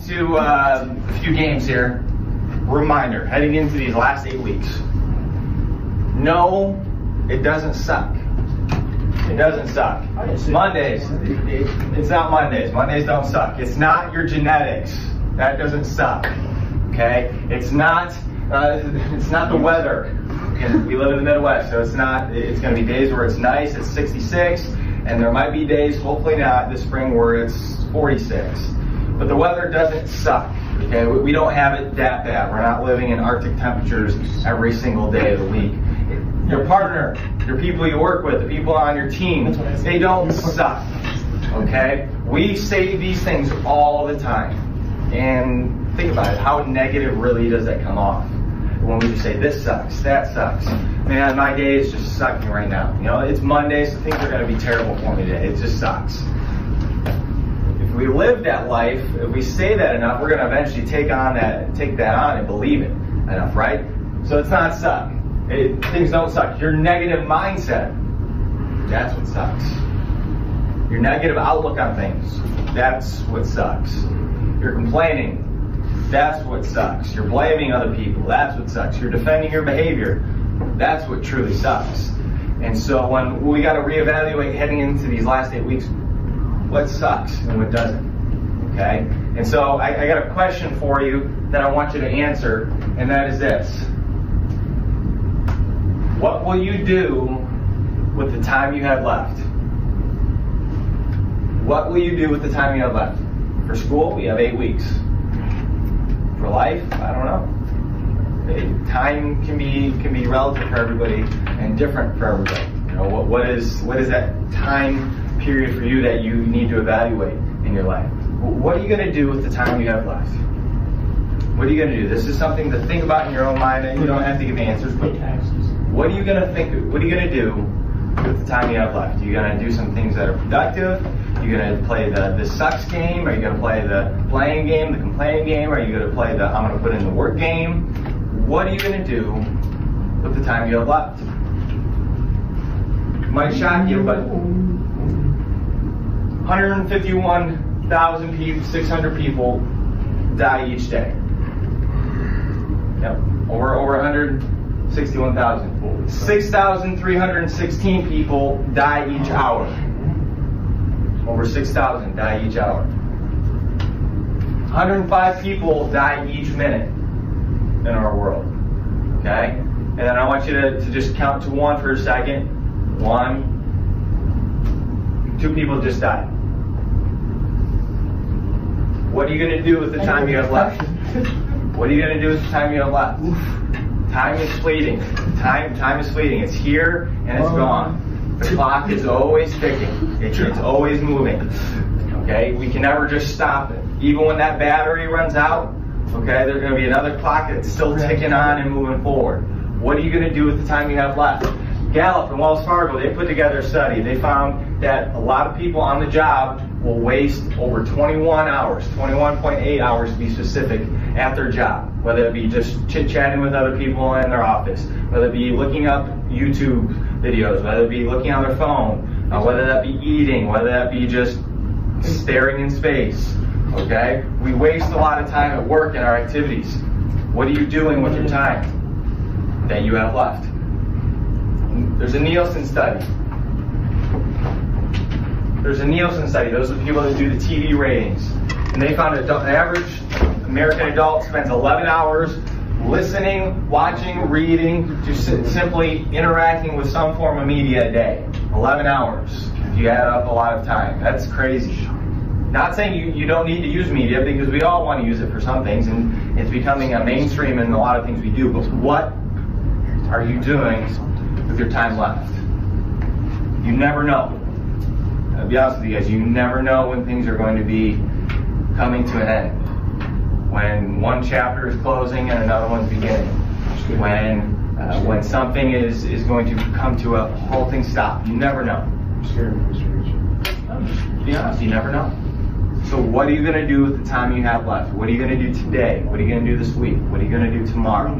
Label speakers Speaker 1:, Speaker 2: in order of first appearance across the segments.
Speaker 1: into uh, a few games here. Reminder, heading into these last eight weeks. No, it doesn't suck. It doesn't suck. Mondays, it's not Mondays. Mondays don't suck. It's not your genetics. That doesn't suck. Okay? It's not. Uh, it's not the weather. We live in the Midwest, so it's not. It's going to be days where it's nice. It's 66, and there might be days, hopefully not this spring, where it's 46. But the weather doesn't suck. Okay, we don't have it that bad. We're not living in Arctic temperatures every single day of the week. Your partner, your people you work with, the people on your team, they don't suck. Okay? We say these things all the time. And think about it, how negative really does that come off? When we just say, this sucks, that sucks. Man, my day is just sucking right now. You know, it's Monday, so things are going to be terrible for me today. It just sucks. Live that life, if we say that enough, we're going to eventually take on that, take that on and believe it enough, right? So it's not suck. It, things don't suck. Your negative mindset, that's what sucks. Your negative outlook on things, that's what sucks. You're complaining, that's what sucks. You're blaming other people, that's what sucks. You're defending your behavior, that's what truly sucks. And so when we got to reevaluate heading into these last eight weeks, what sucks and what doesn't. Okay? And so I, I got a question for you that I want you to answer, and that is this. What will you do with the time you have left? What will you do with the time you have left? For school, we have eight weeks. For life, I don't know. Time can be can be relative for everybody and different for everybody. You know, what, what is what is that time period for you that you need to evaluate in your life? What are you going to do with the time you have left? What are you going to do? This is something to think about in your own mind, and you don't have to give answers, but what are you going to think? What are you going to do with the time you have left? Are you going to do some things that are productive? Are you going to play the, the sucks game? Are you going to play the playing game, the complaining game? Are you going to play the I'm going to put in the work game? What are you going to do with the time you have left? Might shock you, but 151,000 people, 600 people die each day. Yep, over over 161,000. 6,316 people die each hour. Over 6,000 die each hour. 105 people die each minute in our world. Okay? And then I want you to, to just count to one for a second. One. Two people just died. What are you going to do with the time you have left? What are you going to do with the time you have left? Time is fleeting. Time, time is fleeting. It's here and it's gone. The clock is always ticking. It's, it's always moving. Okay? We can never just stop it. Even when that battery runs out, okay, there's going to be another clock that's still ticking on and moving forward. What are you going to do with the time you have left? Gallup and Wells Fargo, they put together a study. They found that a lot of people on the job will waste over 21 hours, 21.8 hours to be specific, at their job. Whether it be just chit chatting with other people in their office, whether it be looking up YouTube videos, whether it be looking on their phone, uh, whether that be eating, whether that be just staring in space. Okay? We waste a lot of time at work in our activities. What are you doing with your time that you have left? There's a Nielsen study. There's a Nielsen study. Those are the people that do the TV ratings. And they found an average American adult spends 11 hours listening, watching, reading, just simply interacting with some form of media a day. 11 hours. If you add up a lot of time. That's crazy. Not saying you, you don't need to use media because we all want to use it for some things and it's becoming a mainstream in a lot of things we do. But what are you doing with your time left? You never know. I'll be honest with you guys, you never know when things are going to be coming to an end. When one chapter is closing and another one's beginning. When uh, when something is, is going to come to a halting stop. You never know. Be honest, you never know. So what are you going to do with the time you have left? What are you going to do today? What are you going to do this week? What are you going to do tomorrow?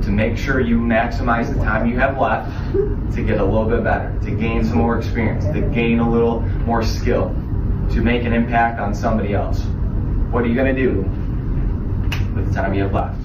Speaker 1: To make sure you maximize the time you have left to get a little bit better, to gain some more experience, to gain a little more skill, to make an impact on somebody else. What are you going to do with the time you have left?